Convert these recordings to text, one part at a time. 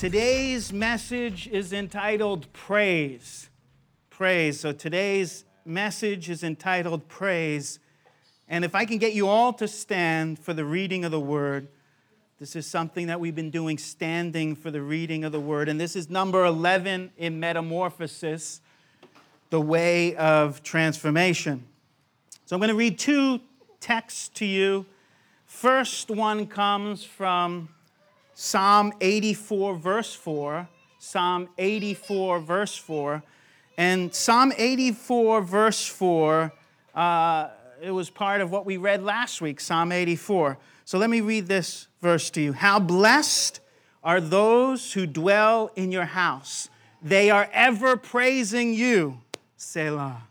Today's message is entitled Praise. Praise. So today's message is entitled Praise. And if I can get you all to stand for the reading of the word, this is something that we've been doing standing for the reading of the word. And this is number 11 in Metamorphosis, the way of transformation. So I'm going to read two texts to you. First one comes from Psalm 84, verse 4. Psalm 84, verse 4. And Psalm 84, verse 4, uh, it was part of what we read last week, Psalm 84. So let me read this verse to you. How blessed are those who dwell in your house, they are ever praising you, Selah.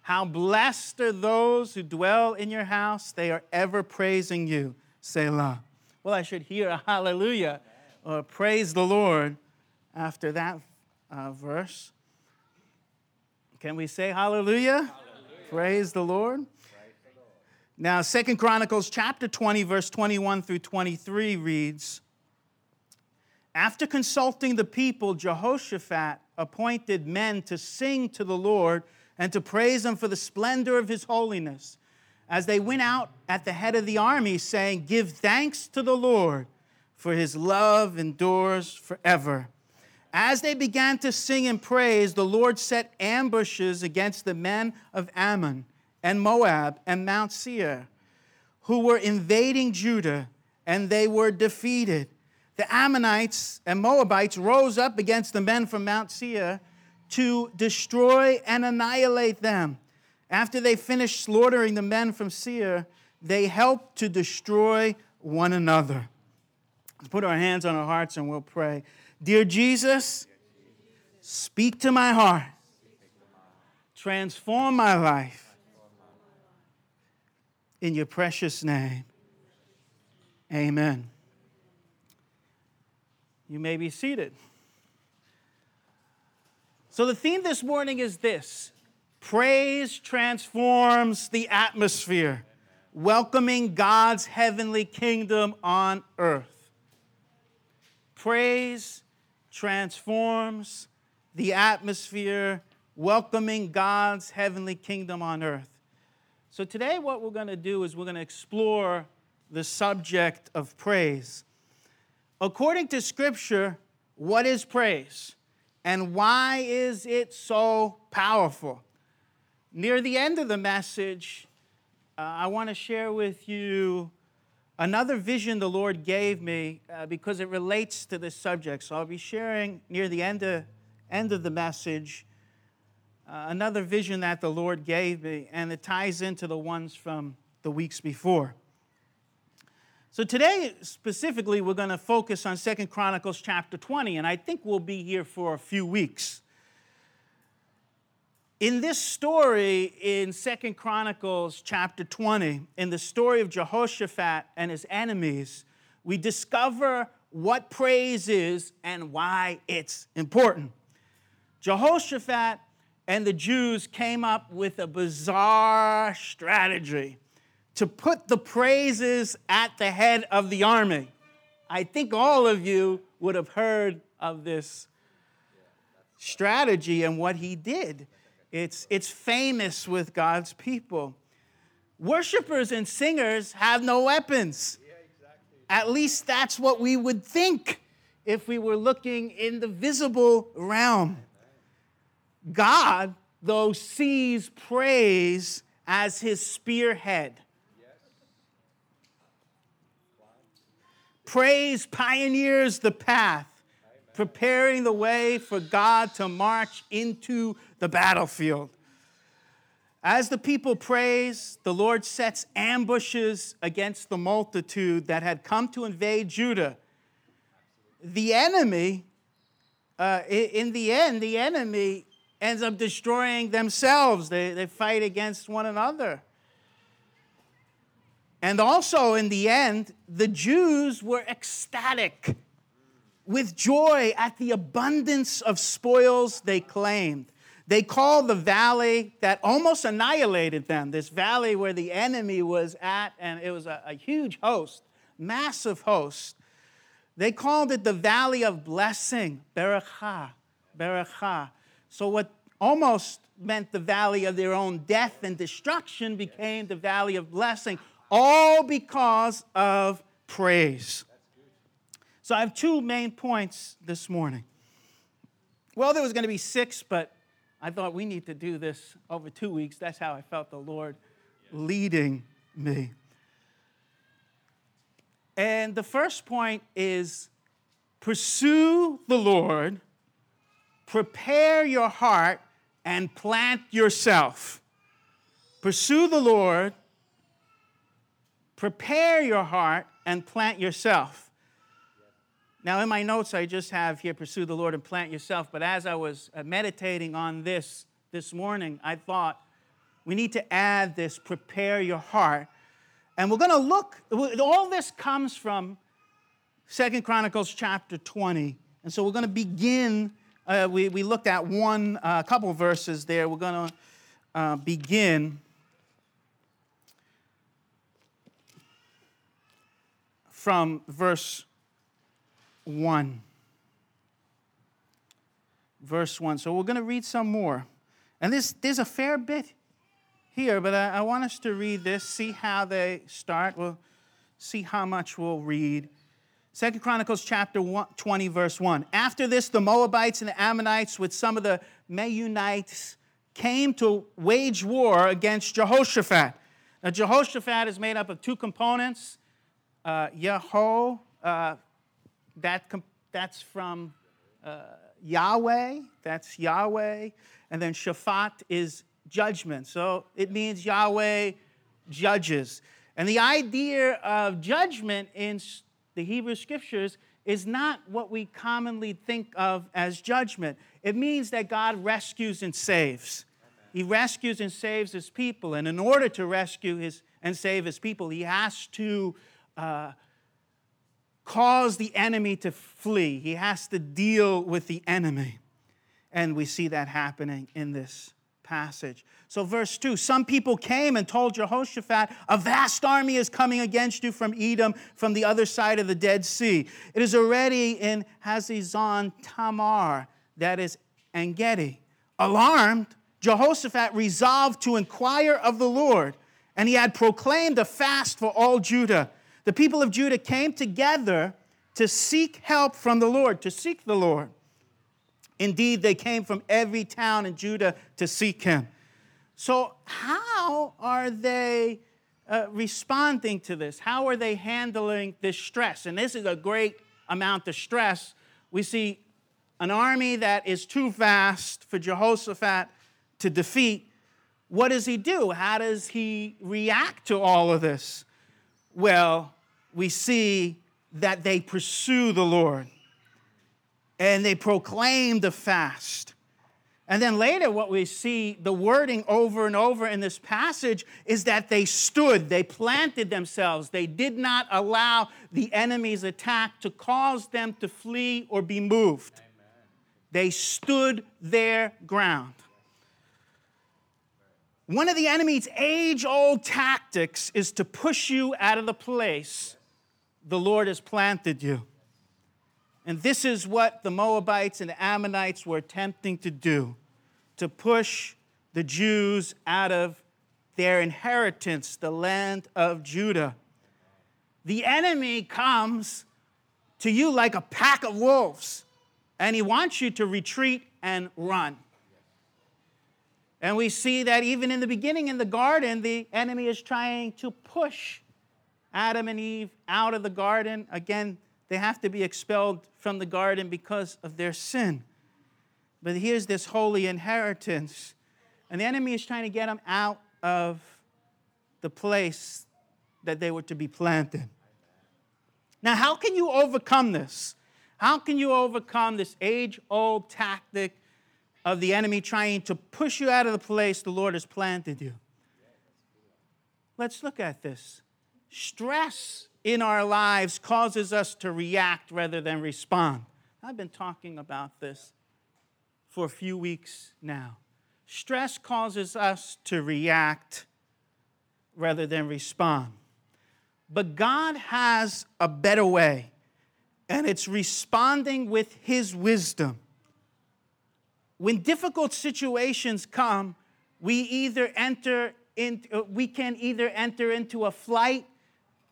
How blessed are those who dwell in your house, they are ever praising you, Selah. Well, I should hear a hallelujah or praise the Lord after that uh, verse. Can we say hallelujah? hallelujah. Praise the Lord. Now, Second Chronicles chapter 20, verse 21 through 23 reads After consulting the people, Jehoshaphat appointed men to sing to the Lord and to praise him for the splendor of his holiness as they went out at the head of the army, saying, Give thanks to the Lord, for his love endures forever. As they began to sing and praise, the Lord set ambushes against the men of Ammon and Moab and Mount Seir, who were invading Judah, and they were defeated. The Ammonites and Moabites rose up against the men from Mount Seir to destroy and annihilate them. After they finished slaughtering the men from Seir, they helped to destroy one another. Let's put our hands on our hearts and we'll pray. Dear Jesus, speak to my heart, transform my life. In your precious name, amen. You may be seated. So, the theme this morning is this Praise transforms the atmosphere, welcoming God's heavenly kingdom on earth. Praise transforms the atmosphere, welcoming God's heavenly kingdom on earth. So, today, what we're going to do is we're going to explore the subject of praise. According to Scripture, what is praise? And why is it so powerful? Near the end of the message, uh, I want to share with you another vision the Lord gave me uh, because it relates to this subject. So I'll be sharing near the end of, end of the message uh, another vision that the Lord gave me, and it ties into the ones from the weeks before. So today, specifically, we're going to focus on Second Chronicles chapter 20, and I think we'll be here for a few weeks. In this story in Second Chronicles chapter 20, in the story of Jehoshaphat and his enemies, we discover what praise is and why it's important. Jehoshaphat and the Jews came up with a bizarre strategy to put the praises at the head of the army. I think all of you would have heard of this strategy and what he did. It's, it's famous with God's people. Worshippers and singers have no weapons. Yeah, exactly. At least that's what we would think if we were looking in the visible realm. God, though, sees praise as his spearhead. Praise pioneers the path preparing the way for God to march into the battlefield. As the people praise, the Lord sets ambushes against the multitude that had come to invade Judah. The enemy, uh, in the end, the enemy ends up destroying themselves. They, they fight against one another. And also, in the end, the Jews were ecstatic with joy at the abundance of spoils they claimed. They called the valley that almost annihilated them, this valley where the enemy was at, and it was a, a huge host, massive host. They called it the valley of blessing, Berakah, Berakah. So, what almost meant the valley of their own death and destruction became the valley of blessing, all because of praise. So, I have two main points this morning. Well, there was going to be six, but I thought we need to do this over two weeks. That's how I felt the Lord leading me. And the first point is pursue the Lord, prepare your heart, and plant yourself. Pursue the Lord, prepare your heart, and plant yourself. Now, in my notes, I just have here pursue the Lord and plant yourself. But as I was uh, meditating on this this morning, I thought we need to add this prepare your heart. And we're going to look, all this comes from Second Chronicles chapter 20. And so we're going to begin, uh, we, we looked at one, a uh, couple verses there. We're going to uh, begin from verse 1. Verse 1. So we're going to read some more. And this, there's a fair bit here, but I, I want us to read this, see how they start. We'll see how much we'll read. Second Chronicles chapter 20, verse 1. After this, the Moabites and the Ammonites, with some of the Meunites, came to wage war against Jehoshaphat. Now, Jehoshaphat is made up of two components uh, Yeho, uh, that, that's from uh, Yahweh, that's Yahweh. And then Shaphat is judgment. So it means Yahweh judges. And the idea of judgment in the Hebrew scriptures is not what we commonly think of as judgment. It means that God rescues and saves. He rescues and saves his people. And in order to rescue his, and save his people, he has to uh, cause the enemy to flee. He has to deal with the enemy. And we see that happening in this passage. So, verse 2 Some people came and told Jehoshaphat, A vast army is coming against you from Edom, from the other side of the Dead Sea. It is already in Hazazon Tamar, that is Engedi. Alarmed, Jehoshaphat resolved to inquire of the Lord, and he had proclaimed a fast for all Judah the people of Judah came together to seek help from the Lord, to seek the Lord. Indeed, they came from every town in Judah to seek him. So, how are they uh, responding to this? How are they handling this stress? And this is a great amount of stress. We see an army that is too vast for Jehoshaphat to defeat. What does he do? How does he react to all of this? Well, we see that they pursue the Lord and they proclaim the fast. And then later, what we see the wording over and over in this passage is that they stood, they planted themselves, they did not allow the enemy's attack to cause them to flee or be moved. Amen. They stood their ground. One of the enemy's age old tactics is to push you out of the place the Lord has planted you. And this is what the Moabites and the Ammonites were attempting to do to push the Jews out of their inheritance, the land of Judah. The enemy comes to you like a pack of wolves, and he wants you to retreat and run. And we see that even in the beginning in the garden, the enemy is trying to push Adam and Eve out of the garden. Again, They have to be expelled from the garden because of their sin. But here's this holy inheritance. And the enemy is trying to get them out of the place that they were to be planted. Now, how can you overcome this? How can you overcome this age old tactic of the enemy trying to push you out of the place the Lord has planted you? Let's look at this. Stress in our lives causes us to react rather than respond. I've been talking about this for a few weeks now. Stress causes us to react rather than respond. But God has a better way, and it's responding with His wisdom. When difficult situations come, we either enter in, uh, we can either enter into a flight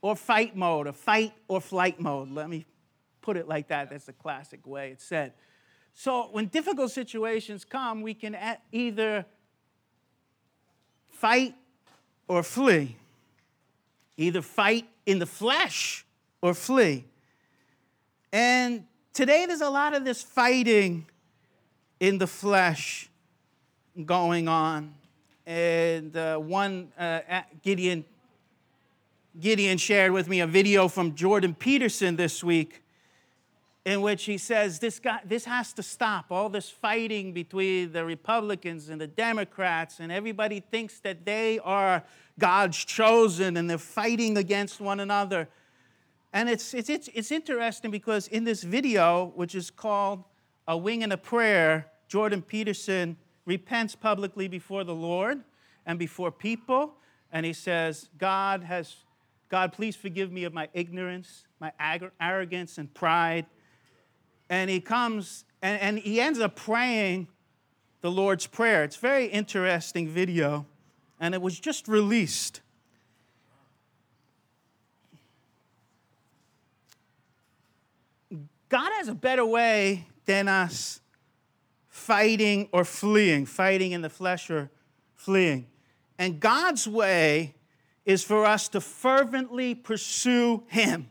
or fight mode, a fight or flight mode. Let me put it like that. That's the classic way it's said. So when difficult situations come, we can either fight or flee. Either fight in the flesh or flee. And today there's a lot of this fighting in the flesh going on. And uh, one, uh, Gideon, Gideon shared with me a video from Jordan Peterson this week in which he says this, guy, this has to stop. All this fighting between the Republicans and the Democrats, and everybody thinks that they are God's chosen and they're fighting against one another. And it's, it's, it's, it's interesting because in this video, which is called A Wing and a Prayer, Jordan Peterson repents publicly before the Lord and before people. And he says, God has, God, please forgive me of my ignorance, my arrogance, and pride and he comes and, and he ends up praying the Lord's Prayer. It's very interesting video, and it was just released. God has a better way than us fighting or fleeing, fighting in the flesh or fleeing. And God's way is for us to fervently pursue Him. Amen.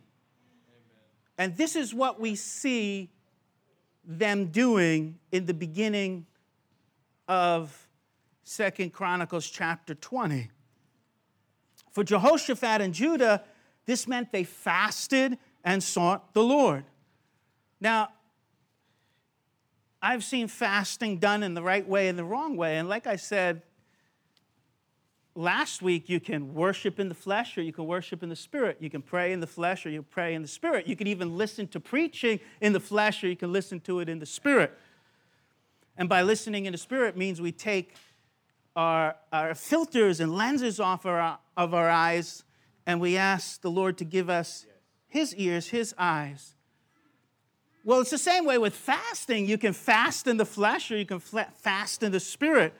And this is what we see them doing in the beginning of Second Chronicles chapter 20. For Jehoshaphat and Judah, this meant they fasted and sought the Lord. Now, I've seen fasting done in the right way and the wrong way. And like I said, last week you can worship in the flesh or you can worship in the spirit. You can pray in the flesh or you pray in the spirit. You can even listen to preaching in the flesh or you can listen to it in the spirit. And by listening in the spirit means we take our, our filters and lenses off our, of our eyes and we ask the Lord to give us his ears, his eyes. Well, it's the same way with fasting. You can fast in the flesh or you can fast in the spirit.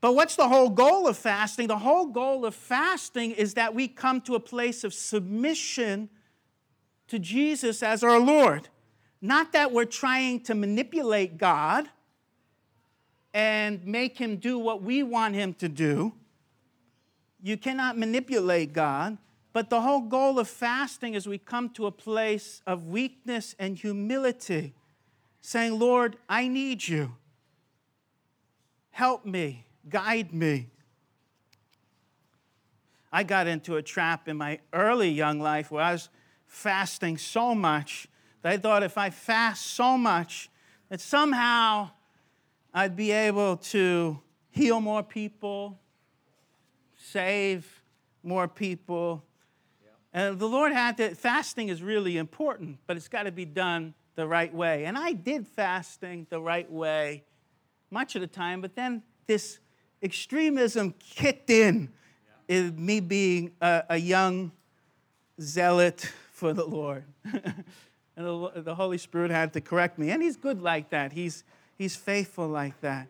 But what's the whole goal of fasting? The whole goal of fasting is that we come to a place of submission to Jesus as our Lord. Not that we're trying to manipulate God and make him do what we want him to do. You cannot manipulate God. But the whole goal of fasting is we come to a place of weakness and humility, saying, Lord, I need you. Help me guide me. I got into a trap in my early young life where I was fasting so much that I thought if I fast so much, that somehow I'd be able to heal more people, save more people. And the Lord had to, fasting is really important, but it's got to be done the right way. And I did fasting the right way much of the time, but then this extremism kicked in in me being a, a young zealot for the Lord. and the, the, Holy Spirit had to correct me. And He's good like that, He's, he's faithful like that.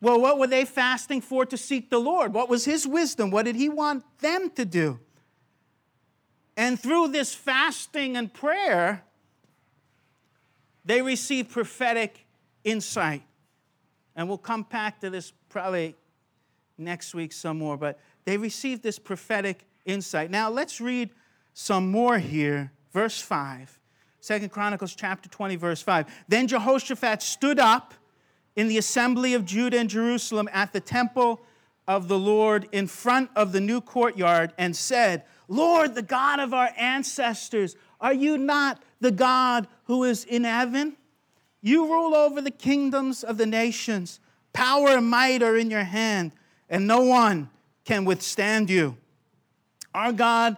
Well, what were they fasting for to seek the Lord? What was His wisdom? What did He want them to do? And through this fasting and prayer, they receive prophetic insight. And we'll come back to this probably next week some more, but they received this prophetic insight. Now let's read some more here verse 5. Second Chronicles chapter 20, verse 5. Then Jehoshaphat stood up in the assembly of Judah and Jerusalem at the temple of the Lord in front of the new courtyard and said, Lord, the God of our ancestors, are you not the God who is in heaven? You rule over the kingdoms of the nations. Power and might are in your hand, and no one can withstand you. Our God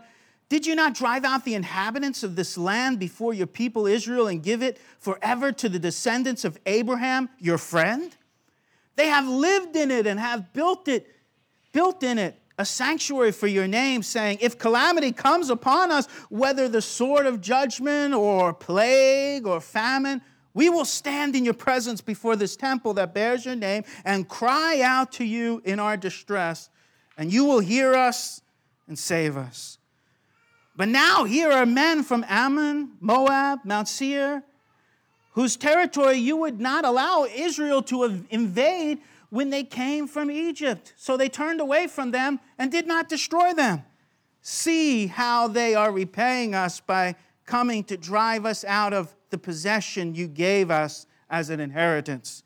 did you not drive out the inhabitants of this land before your people Israel and give it forever to the descendants of Abraham, your friend? They have lived in it and have built it, built in it a sanctuary for your name, saying, If calamity comes upon us, whether the sword of judgment or plague or famine, we will stand in your presence before this temple that bears your name and cry out to you in our distress, and you will hear us and save us. But now here are men from Ammon, Moab, Mount Seir, whose territory you would not allow Israel to invade when they came from Egypt. So they turned away from them and did not destroy them. See how they are repaying us by coming to drive us out of the possession you gave us as an inheritance.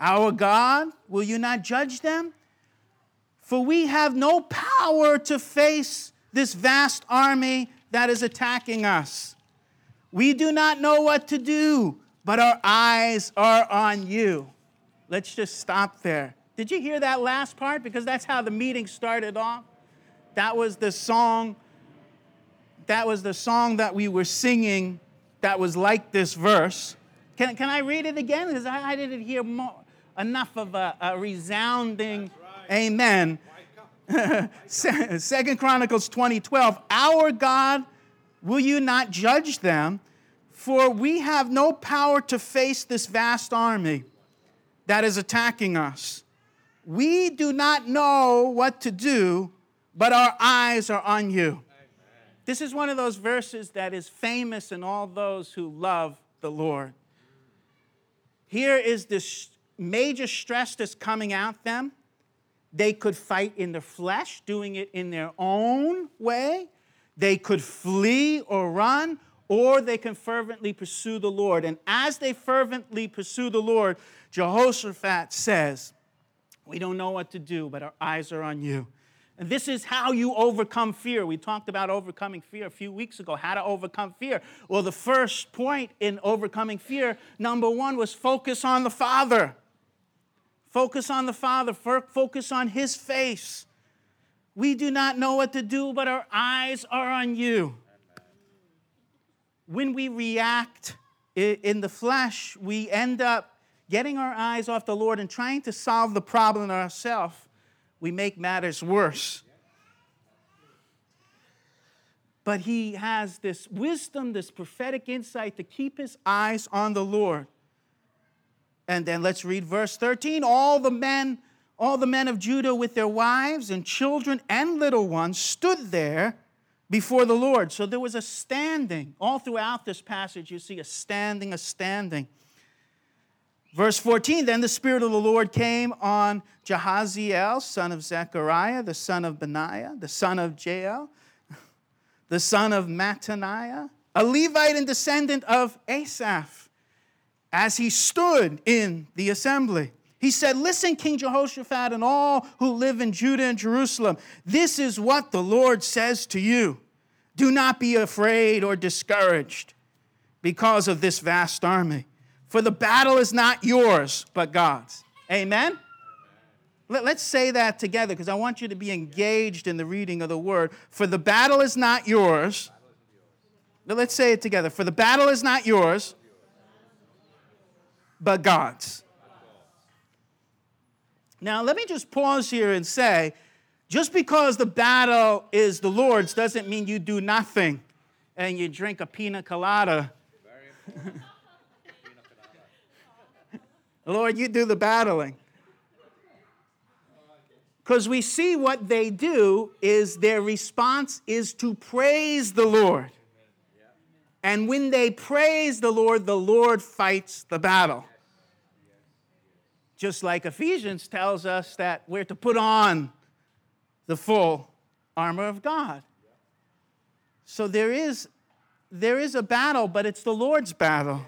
Our God, will you not judge them? For we have no power to face this vast army that is attacking us. We do not know what to do, but our eyes are on you. Let's just stop there. Did you hear that last part? Because that's how the meeting started off. That was the song. That was the song that we were singing that was like this verse. Can, can I read it again? Because I, I didn't hear more, enough of a, a resounding right. amen. Second Chronicles 20, 12. Our God, will you not judge them? For we have no power to face this vast army that is attacking us. We do not know what to do, but our eyes are on you. Amen. This is one of those verses that is famous in all those who love the Lord. Here is this major stress that's coming at them they could fight in the flesh, doing it in their own way. They could flee or run, or they can fervently pursue the Lord. And as they fervently pursue the Lord, Jehoshaphat says, We don't know what to do, but our eyes are on you. And this is how you overcome fear. We talked about overcoming fear a few weeks ago, how to overcome fear. Well, the first point in overcoming fear, number one, was focus on the Father. Focus on the Father, focus on His face. We do not know what to do, but our eyes are on you. When we react in the flesh, we end up getting our eyes off the Lord and trying to solve the problem ourselves. We make matters worse. But he has this wisdom, this prophetic insight to keep his eyes on the Lord. And then let's read verse 13. All the men, all the men of Judah with their wives and children and little ones stood there before the Lord. So there was a standing. All throughout this passage, you see a standing, a standing. Verse 14 Then the Spirit of the Lord came on Jahaziel, son of Zechariah, the son of Benaiah, the son of Jael, the son of Mattaniah, a Levite and descendant of Asaph as he stood in the assembly. He said, Listen, King Jehoshaphat, and all who live in Judah and Jerusalem, this is what the Lord says to you. Do not be afraid or discouraged because of this vast army, for the battle is not yours, but God's. Amen? Let's say that together because I want you to be engaged in the reading of the word. For the battle is not yours. Let's say it together. For the battle is not yours, but God's. Now, let me just pause here and say just because the battle is the Lord's doesn't mean you do nothing and you drink a pina colada. Lord, you do the battling. Because we see what they do is their response is to praise the Lord. And when they praise the Lord, the Lord fights the battle. Just like Ephesians tells us that we're to put on the full armor of God. So there is there is a battle, but it's the Lord's battle.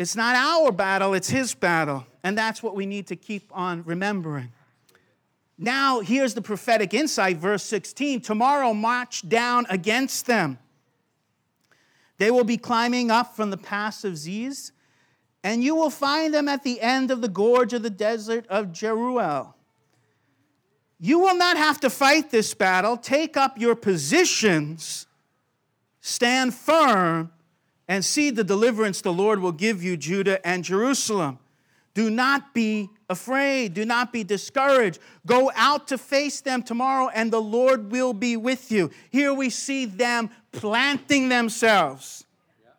It's not our battle, it's His battle. And that's what we need to keep on remembering. Now, here's the prophetic insight, verse 16. Tomorrow, march down against them. They will be climbing up from the pass of Ziz, and you will find them at the end of the gorge of the desert of Jeruel. You will not have to fight this battle. Take up your positions, stand firm, and see the deliverance the Lord will give you, Judah and Jerusalem. Do not be afraid. Do not be discouraged. Go out to face them tomorrow, and the Lord will be with you. Here we see them planting themselves,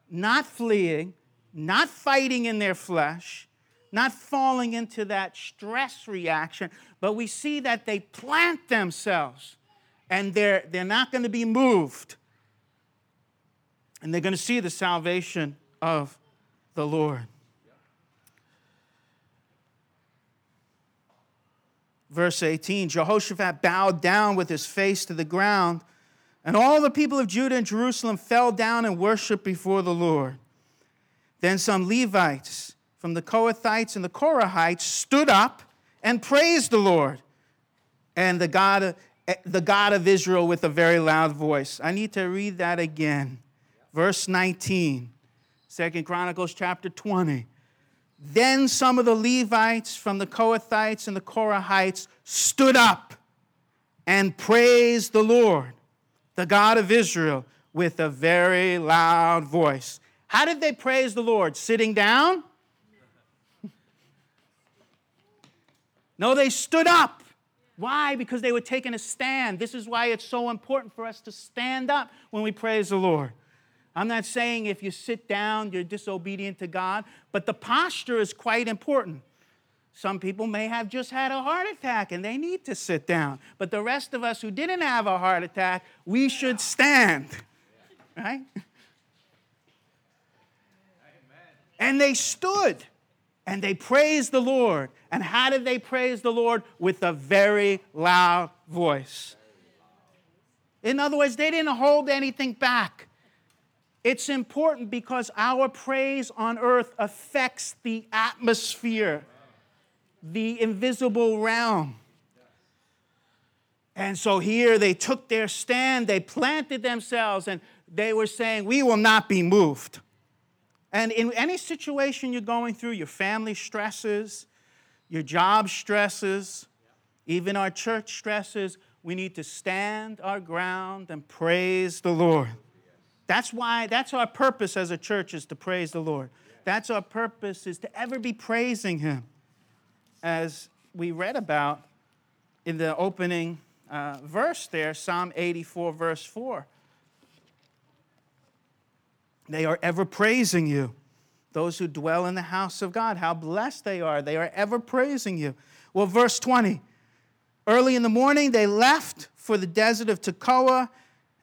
not fleeing, not fighting in their flesh, not falling into that stress reaction, but we see that they plant themselves and they're, they're not going to be moved. And they're going to see the salvation of the Lord. Verse 18 Jehoshaphat bowed down with his face to the ground, and all the people of Judah and Jerusalem fell down and worshiped before the Lord. Then some Levites from the Kohathites and the Korahites stood up and praised the Lord and the God, of, eh, the God of Israel with a very loud voice. I need to read that again. Verse 19, 2 Chronicles chapter 20. Then some of the Levites from the Kohathites and the Korahites stood up and praised the Lord, the God of Israel, with a very loud voice. How did they praise the Lord? Sitting down? No, they stood up. Why? Because they were taking a stand. This is why it's so important for us to stand up when we praise the Lord. I'm not saying if you sit down, you're disobedient to God, but the posture is quite important. Some people may have just had a heart attack and they need to sit down. But the rest of us who didn't have a heart attack, we should stand. Right? And they stood and they praised the Lord. And how did they praise the Lord? With a very loud voice. In other words, they didn't hold anything back. It's important because our praise on earth affects the atmosphere, the invisible realm. And so here they took their stand, they planted themselves, and they were saying, We will not be moved. And in any situation you're going through, your family stresses, your job stresses, even our church stresses, we need to stand our ground and praise the Lord. That's why, that's our purpose as a church is to praise the Lord. That's our purpose is to ever be praising Him. As we read about in the opening uh, verse there, Psalm 84, verse 4. They are ever praising you. Those who dwell in the house of God, how blessed they are. They are ever praising you. Well, verse 20. Early in the morning, they left for the desert of Tekoa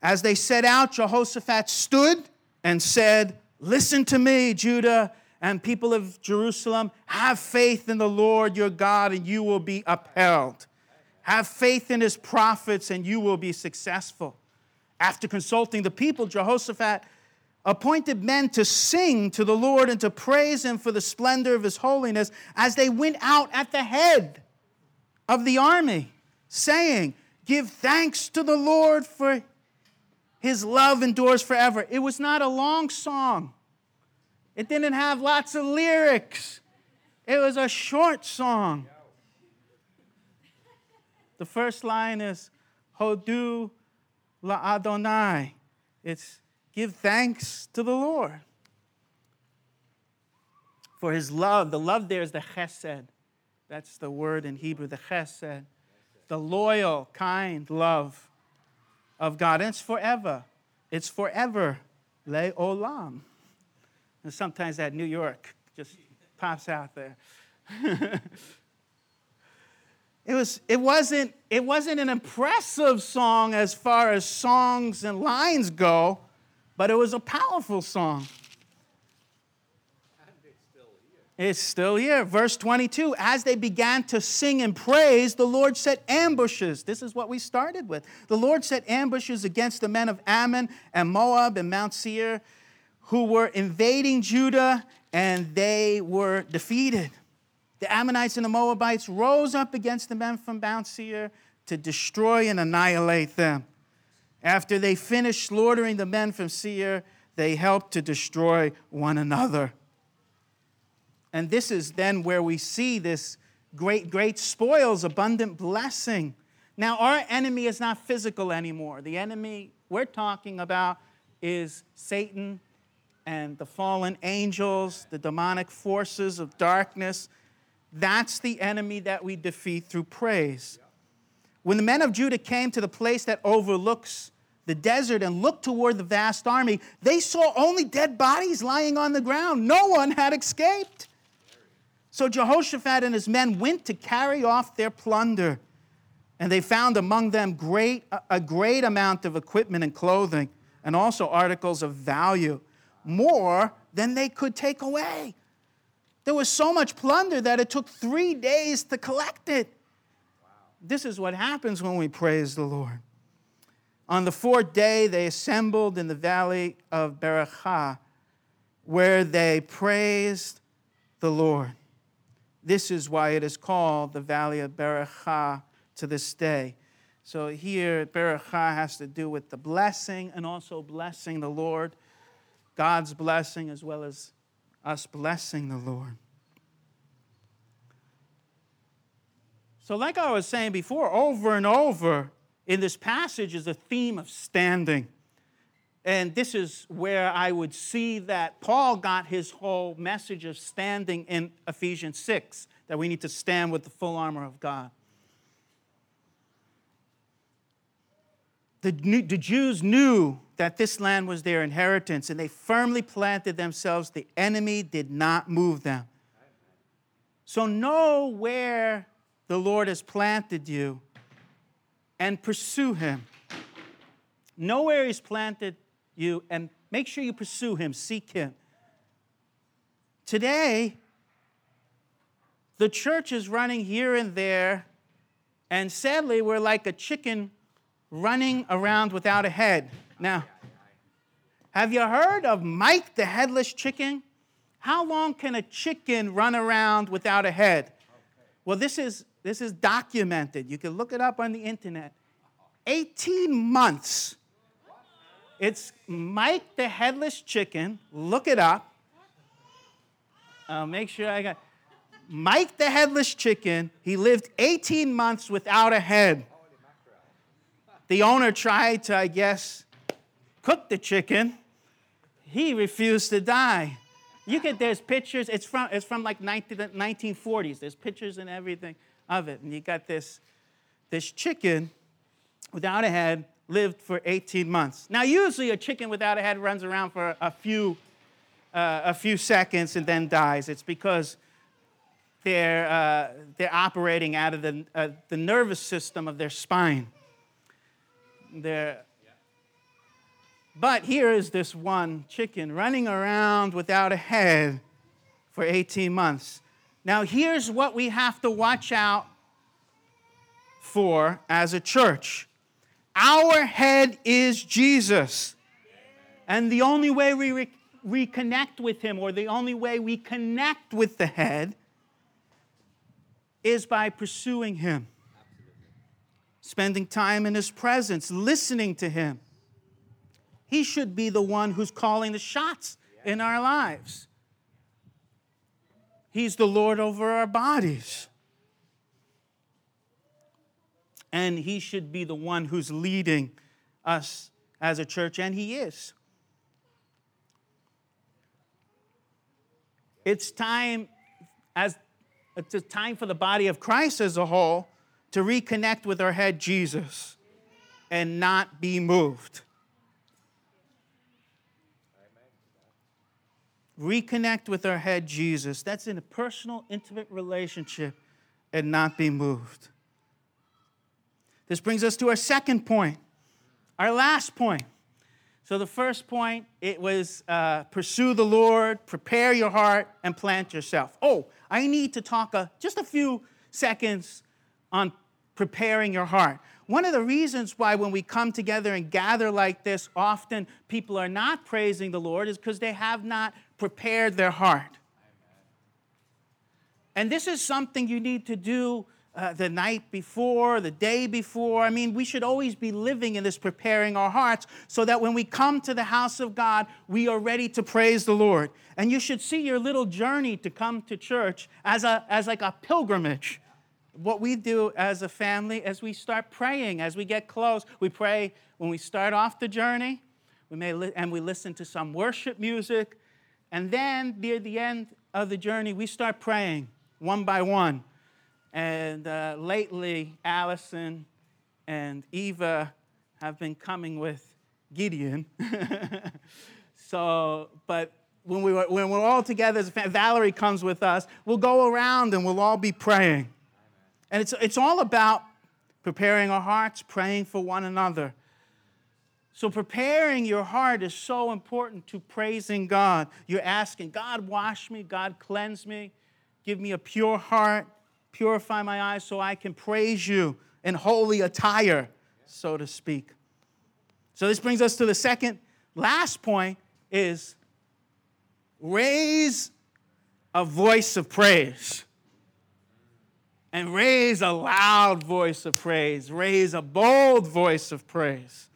as they set out, Jehoshaphat stood and said, Listen to me, Judah and people of Jerusalem. Have faith in the Lord your God, and you will be upheld. Have faith in his prophets, and you will be successful. After consulting the people, Jehoshaphat appointed men to sing to the Lord and to praise him for the splendor of his holiness as they went out at the head of the army, saying, Give thanks to the Lord for his love endures forever. It was not a long song, it didn't have lots of lyrics, it was a short song. The first line is Hodu la Adonai. It's give thanks to the Lord. For his love, the love there is the chesed. That's the word in Hebrew, the chesed. The loyal, kind love of God. And it's forever. It's forever. Le olam. And sometimes that New York just pops out there. it, was, it, wasn't, it wasn't an impressive song as far as songs and lines go, but it was a powerful song. It's still here. Verse 22 As they began to sing and praise, the Lord set ambushes. This is what we started with. The Lord set ambushes against the men of Ammon and Moab and Mount Seir who were invading Judah, and they were defeated. The Ammonites and the Moabites rose up against the men from Mount Seir to destroy and annihilate them. After they finished slaughtering the men from Seir, they helped to destroy one another. And this is then where we see this great, great spoils, abundant blessing. Now, our enemy is not physical anymore. The enemy we're talking about is Satan and the fallen angels, the demonic forces of darkness. That's the enemy that we defeat through praise. When the men of Judah came to the place that overlooks the desert and looked toward the vast army, they saw only dead bodies lying on the ground. No one had escaped. So Jehoshaphat and his men went to carry off their plunder. And they found among them great, a great amount of equipment and clothing, and also articles of value more than they could take away. There was so much plunder that it took three days to collect it. This is what happens when we praise the Lord. On the fourth day, they assembled in the valley of Berachah, where they praised the Lord. This is why it is called the valley of Berachah to this day. So here, Berachah has to do with the blessing and also blessing the Lord. God's blessing as well as us blessing the Lord. So, like I was saying before, over and over in this passage is a theme of standing. And this is where I would see that Paul got his whole message of standing in Ephesians 6, that we need to stand with the full armor of God. The, the Jews knew that this land was their inheritance and they firmly planted themselves. The enemy did not move them. So know where the Lord has planted you and pursue him. Know where he's planted you and make sure you pursue him, seek him. Today, the church is running here and there, and sadly, we're like a chicken running around without a head. Now, have you heard of Mike the headless chicken? How long can a chicken run around without a head? Well, this is, this is documented. You can look it up on the internet. 18 months. It's Mike the headless chicken. Look it up. I'll make sure I got Mike the headless chicken. He lived 18 months without a head. The owner tried to, I guess, cook the chicken. He refused to die. You get there's pictures. It's from it's from like 19, 1940s. There's pictures and everything of it, and you got this this chicken without a head lived for 18 months. Now, usually a chicken without a head runs around for a few uh, a few seconds and then dies. It's because they're uh, they're operating out of the uh, the nervous system of their spine. There. But here is this one chicken running around without a head for 18 months. Now, here's what we have to watch out for as a church our head is Jesus. And the only way we re- reconnect with Him, or the only way we connect with the head, is by pursuing Him spending time in His presence, listening to Him. He should be the one who's calling the shots in our lives. He's the Lord over our bodies. And He should be the one who's leading us as a church, and He is. It's time as it's a time for the body of Christ as a whole to reconnect with our head, Jesus, and not be moved. Reconnect with our head, Jesus. That's in a personal, intimate relationship and not be moved. This brings us to our second point, our last point. So the first point, it was uh, pursue the Lord, prepare your heart, and plant yourself. Oh, I need to talk a, just a few seconds on preparing your heart. One of the reasons why when we come together and gather like this, often people are not praising the Lord is because they have not prepared their heart. And this is something you need to do uh, the night before, the day before. I mean, we should always be living in this preparing our hearts so that when we come to the house of God, we are ready to praise the Lord. And you should see your little journey to come to church as, a, as like a pilgrimage. What we do as a family as we start praying, as we get close, we pray when we start off the journey, we may li- and we listen to some worship music, and then near the end of the journey, we start praying one by one. And uh, lately, Allison and Eva have been coming with Gideon. so, but when, we were, when we're all together, Valerie comes with us, we'll go around and we'll all be praying. And it's, it's all about preparing our hearts, praying for one another. So, preparing your heart is so important to praising God. You're asking, God, wash me, God, cleanse me, give me a pure heart, Purify my eyes so I can praise you in holy attire, so to speak. So this brings us to the second, last point is raise a voice of praise. And raise a loud voice of praise. Raise a bold voice of praise.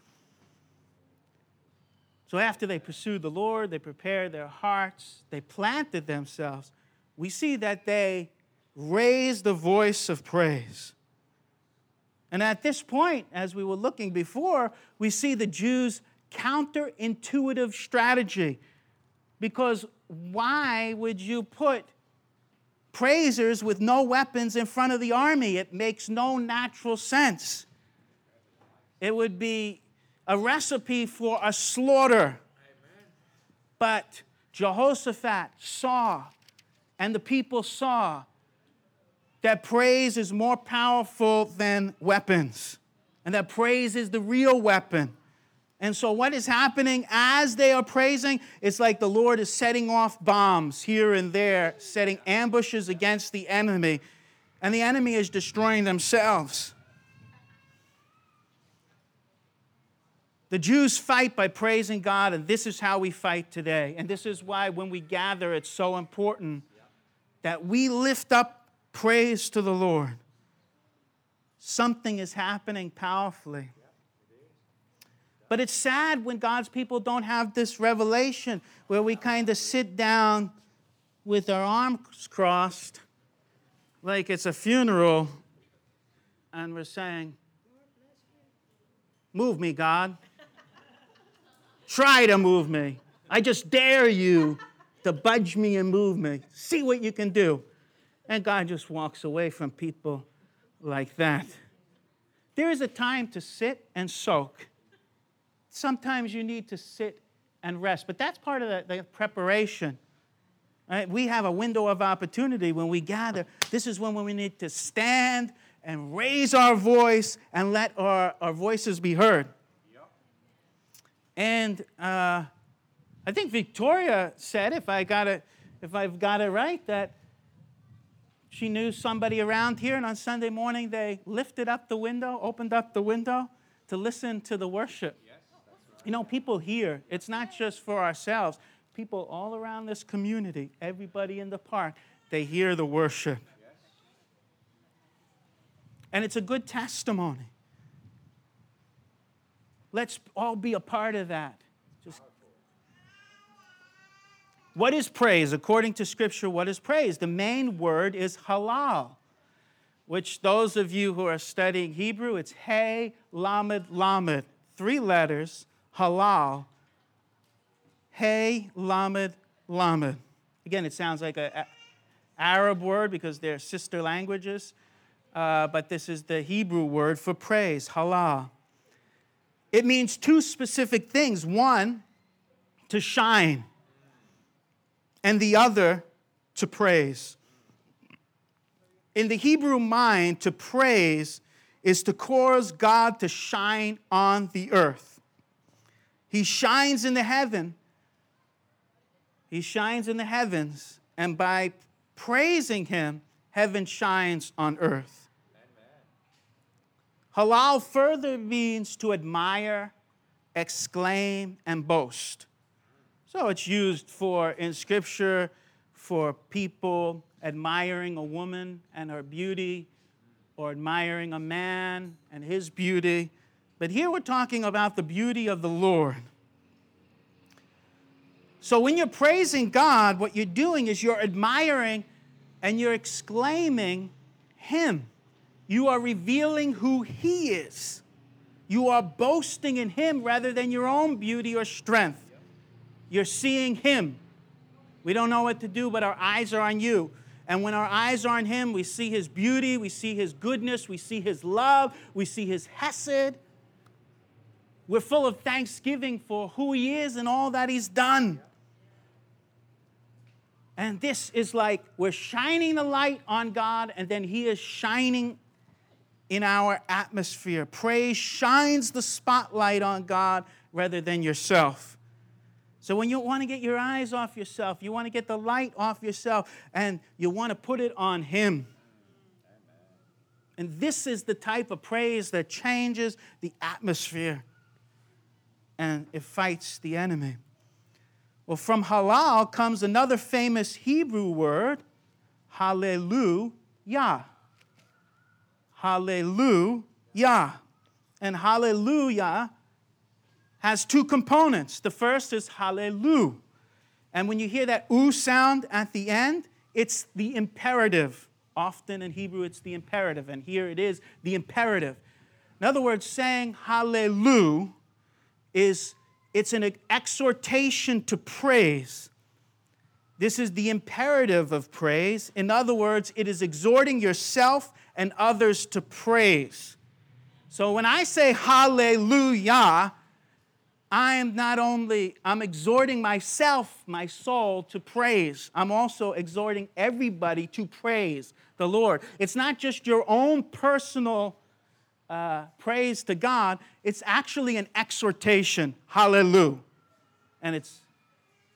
So after they pursued the Lord, they prepared their hearts, they planted themselves, we see that they raise the voice of praise. And at this point, as we were looking before, we see the Jews' counterintuitive strategy. Because why would you put praisers with no weapons in front of the army? It makes no natural sense. It would be a recipe for a slaughter. But Jehoshaphat saw, and the people saw, that praise is more powerful than weapons, and that praise is the real weapon. And so, what is happening as they are praising? It's like the Lord is setting off bombs here and there, setting ambushes against the enemy, and the enemy is destroying themselves. The Jews fight by praising God, and this is how we fight today. And this is why, when we gather, it's so important that we lift up Praise to the Lord. Something is happening powerfully. But it's sad when God's people don't have this revelation where we kind of sit down with our arms crossed like it's a funeral and we're saying, Move me, God. Try to move me. I just dare you to budge me and move me. See what you can do. And God just walks away from people like that. There is a time to sit and soak. Sometimes you need to sit and rest, but that's part of the, the preparation. Right? We have a window of opportunity when we gather. This is when we need to stand and raise our voice and let our, our voices be heard. Yep. And uh, I think Victoria said, if I got it, if I've got it right, that she knew somebody around here, and on Sunday morning they lifted up the window, opened up the window to listen to the worship. Yes, right. You know, people here, it's not just for ourselves, people all around this community, everybody in the park, they hear the worship. Yes. And it's a good testimony. Let's all be a part of that. What is praise? According to Scripture, what is praise? The main word is halal, which those of you who are studying Hebrew, it's hey, lamed, lamed. Three letters, halal. Hey, lamed, lamed. Again, it sounds like an Arab word because they're sister languages, uh, but this is the Hebrew word for praise, halal. It means two specific things. One, to shine and the other to praise. In the Hebrew mind, to praise is to cause God to shine on the earth. He shines in the heaven. He shines in the heavens, and by praising him, heaven shines on earth. Halal further means to admire, exclaim, and boast. So it's used for in scripture for people admiring a woman and her beauty or admiring a man and his beauty. But here we're talking about the beauty of the Lord. So when you're praising God, what you're doing is you're admiring and you're exclaiming Him. You are revealing who He is. You are boasting in Him rather than your own beauty or strength. You're seeing Him. We don't know what to do, but our eyes are on you. And when our eyes are on Him, we see His beauty, we see His goodness, we see His love, we see His hesed. We're full of thanksgiving for who He is and all that He's done. And this is like we're shining the light on God, and then He is shining in our atmosphere. Praise shines the spotlight on God rather than yourself. So when you want to get your eyes off yourself, you want to get the light off yourself, and you want to put it on Him. And this is the type of praise that changes the atmosphere and it fights the enemy. Well, from halal comes another famous Hebrew word, hallelujah. Hallelujah. And hallelujah has two components. The first is hallelujah. And when you hear that oo sound at the end, it's the imperative. Often in Hebrew, it's the imperative, and here it is the imperative. In other words, saying hallelujah is it's an exhortation to praise. This is the imperative of praise. In other words, it is exhorting yourself and others to praise. So when I say hallelujah, I am not only I'm exhorting myself, my soul to praise. I'm also exhorting everybody to praise the Lord. It's not just your own personal uh, praise to God, it's actually an exhortation. Hallelujah. And it's,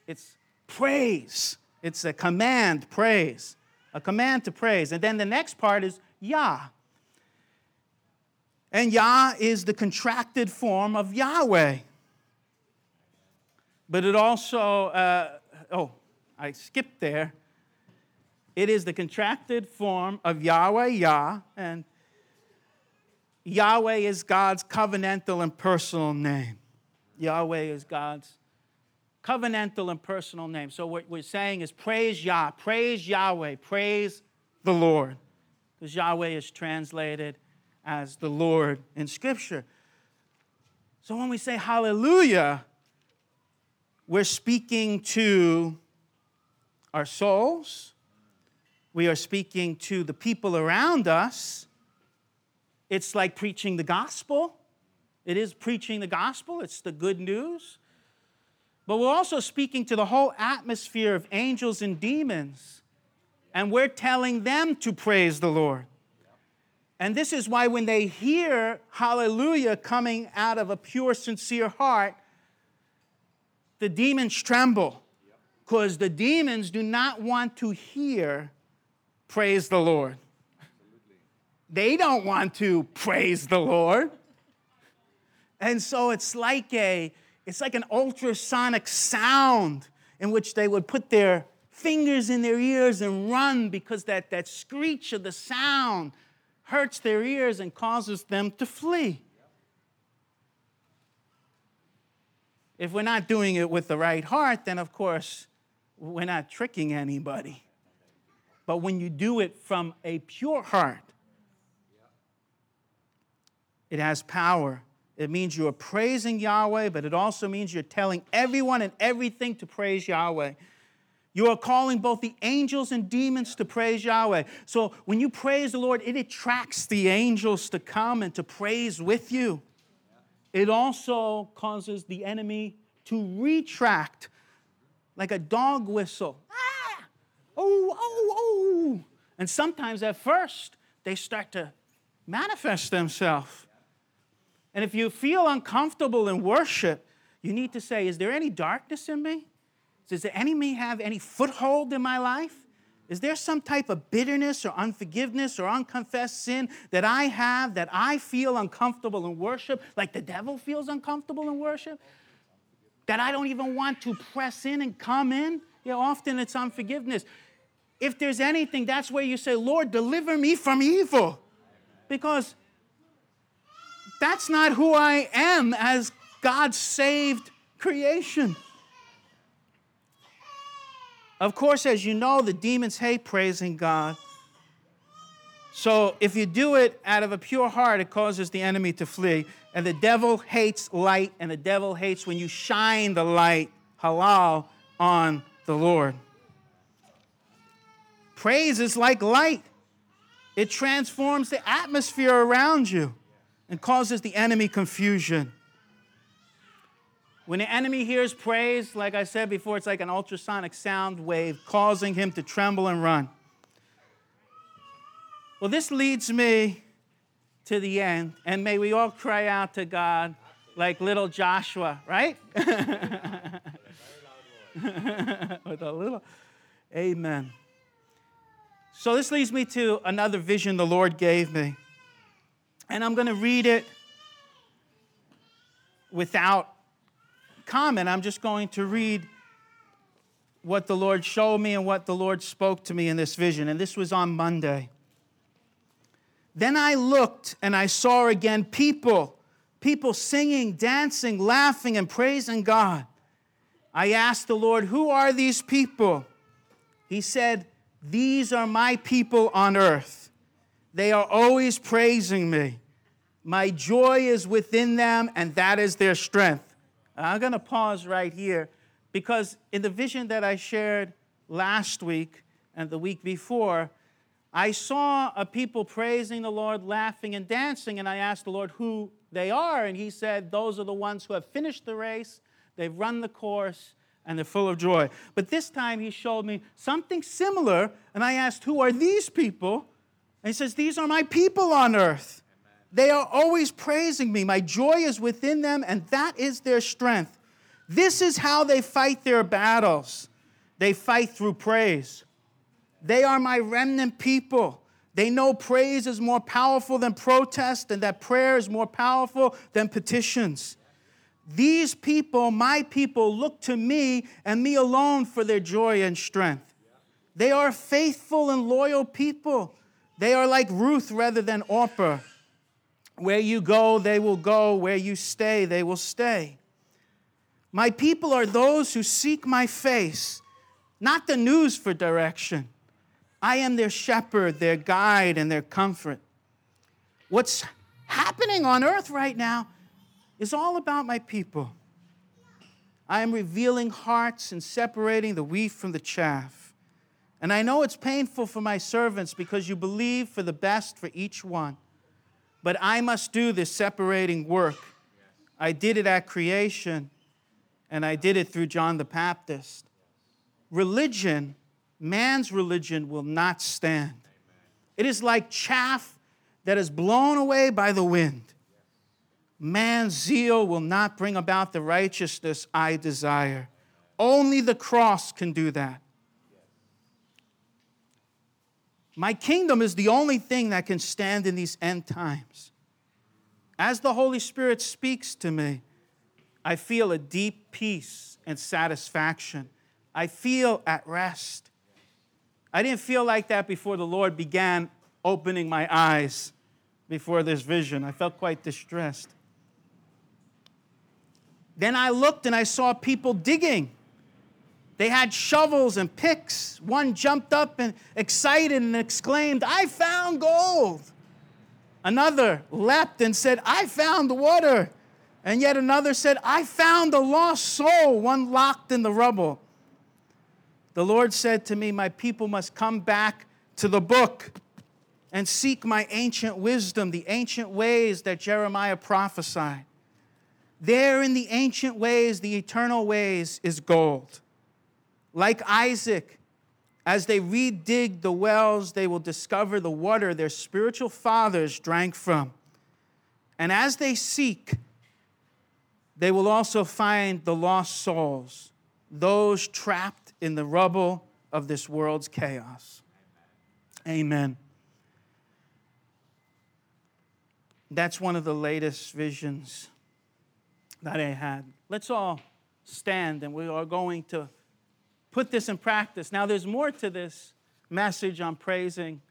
it's praise. It's a command, praise. A command to praise. And then the next part is Yah. And Yah is the contracted form of Yahweh. But it also, uh, oh, I skipped there. It is the contracted form of Yahweh, Yah, and Yahweh is God's covenantal and personal name. Yahweh is God's covenantal and personal name. So what we're saying is praise Yah, praise Yahweh, praise the Lord. Because Yahweh is translated as the Lord in Scripture. So when we say hallelujah, we're speaking to our souls, we are speaking to the people around us it's like preaching the gospel. It is preaching the gospel, it's the good news. But we're also speaking to the whole atmosphere of angels and demons, and we're telling them to praise the Lord. And this is why when they hear hallelujah coming out of a pure, sincere heart, the demons tremble because the demons do not want to hear praise the Lord. They don't want to praise the Lord. And so it's like a it's like an ultrasonic sound in which they would put their fingers in their ears and run because that, that screech of the sound hurts their ears and causes them to flee. If we're not doing it with the right heart, then of course we're not tricking anybody. But when you do it from a pure heart, it has power. It means you are praising Yahweh, but it also means you're telling everyone and everything to praise Yahweh. You are calling both the angels and demons to praise Yahweh. So when you praise the Lord, it attracts the angels to come and to praise with you. It also causes the enemy to retract like a dog whistle. Ah! Oh, oh, oh. And sometimes at first, they start to manifest themselves. And if you feel uncomfortable in worship, you need to say, Is there any darkness in me? Does the enemy have any foothold in my life? Is there some type of bitterness or unforgiveness or unconfessed sin that I have that I feel uncomfortable in worship, like the devil feels uncomfortable in worship? That I don't even want to press in and come in? Yeah, often it's unforgiveness. If there's anything, that's where you say, Lord, deliver me from evil. Because that's not who I am as God's saved creation. Of course, as you know, the demons hate praising God. So if you do it out of a pure heart, it causes the enemy to flee. And the devil hates light, and the devil hates when you shine the light, halal, on the Lord. Praise is like light, it transforms the atmosphere around you and causes the enemy confusion. When the enemy hears praise, like I said before, it's like an ultrasonic sound wave causing him to tremble and run. Well, this leads me to the end, and may we all cry out to God like little Joshua, right? With a little, amen. So, this leads me to another vision the Lord gave me. And I'm going to read it without comment. I'm just going to read what the Lord showed me and what the Lord spoke to me in this vision. And this was on Monday. Then I looked and I saw again people, people singing, dancing, laughing, and praising God. I asked the Lord, Who are these people? He said, These are my people on earth. They are always praising me. My joy is within them, and that is their strength. I'm going to pause right here because in the vision that I shared last week and the week before, I saw a people praising the Lord, laughing and dancing, and I asked the Lord who they are, and He said, Those are the ones who have finished the race, they've run the course, and they're full of joy. But this time He showed me something similar, and I asked, Who are these people? And He says, These are my people on earth. They are always praising me. My joy is within them, and that is their strength. This is how they fight their battles. They fight through praise. They are my remnant people. They know praise is more powerful than protest, and that prayer is more powerful than petitions. These people, my people, look to me and me alone for their joy and strength. They are faithful and loyal people. They are like Ruth rather than Orpah. Where you go, they will go. Where you stay, they will stay. My people are those who seek my face, not the news for direction. I am their shepherd, their guide, and their comfort. What's happening on earth right now is all about my people. I am revealing hearts and separating the wheat from the chaff. And I know it's painful for my servants because you believe for the best for each one. But I must do this separating work. I did it at creation, and I did it through John the Baptist. Religion, man's religion, will not stand. It is like chaff that is blown away by the wind. Man's zeal will not bring about the righteousness I desire. Only the cross can do that. My kingdom is the only thing that can stand in these end times. As the Holy Spirit speaks to me, I feel a deep peace and satisfaction. I feel at rest. I didn't feel like that before the Lord began opening my eyes before this vision. I felt quite distressed. Then I looked and I saw people digging. They had shovels and picks. One jumped up and excited and exclaimed, I found gold. Another leapt and said, I found water. And yet another said, I found a lost soul, one locked in the rubble. The Lord said to me, My people must come back to the book and seek my ancient wisdom, the ancient ways that Jeremiah prophesied. There in the ancient ways, the eternal ways, is gold. Like Isaac, as they redig the wells, they will discover the water their spiritual fathers drank from. And as they seek, They will also find the lost souls, those trapped in the rubble of this world's chaos. Amen. That's one of the latest visions that I had. Let's all stand and we are going to put this in practice. Now, there's more to this message on praising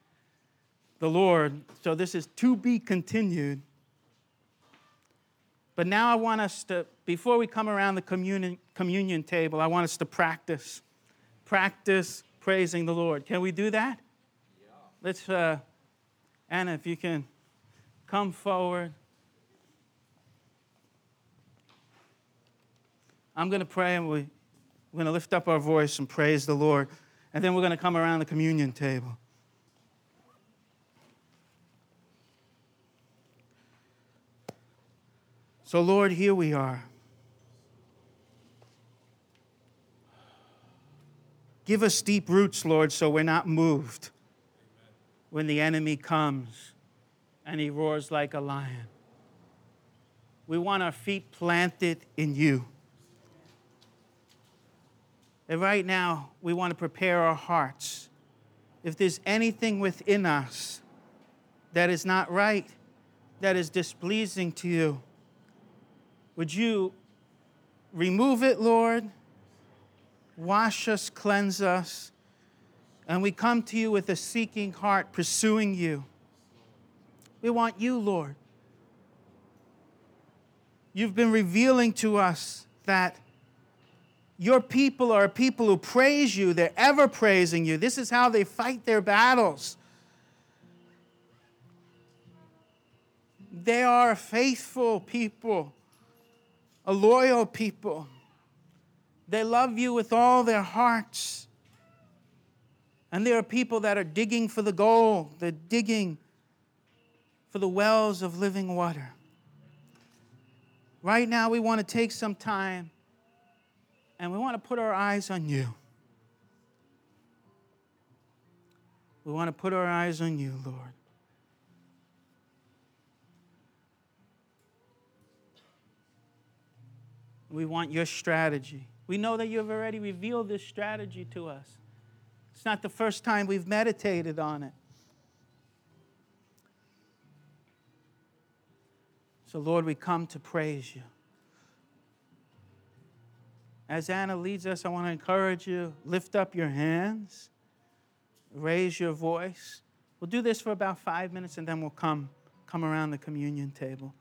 the Lord. So, this is to be continued. But now I want us to, before we come around the communion, communion table, I want us to practice. Practice praising the Lord. Can we do that? Yeah. Let's, uh, Anna, if you can come forward. I'm going to pray and we, we're going to lift up our voice and praise the Lord. And then we're going to come around the communion table. So, Lord, here we are. Give us deep roots, Lord, so we're not moved when the enemy comes and he roars like a lion. We want our feet planted in you. And right now, we want to prepare our hearts. If there's anything within us that is not right, that is displeasing to you, would you remove it, Lord? Wash us, cleanse us. And we come to you with a seeking heart, pursuing you. We want you, Lord. You've been revealing to us that your people are people who praise you. They're ever praising you. This is how they fight their battles. They are a faithful people a loyal people. They love you with all their hearts. And there are people that are digging for the gold, they're digging for the wells of living water. Right now, we want to take some time and we want to put our eyes on you. We want to put our eyes on you, Lord. We want your strategy. We know that you have already revealed this strategy to us. It's not the first time we've meditated on it. So, Lord, we come to praise you. As Anna leads us, I want to encourage you lift up your hands, raise your voice. We'll do this for about five minutes and then we'll come, come around the communion table.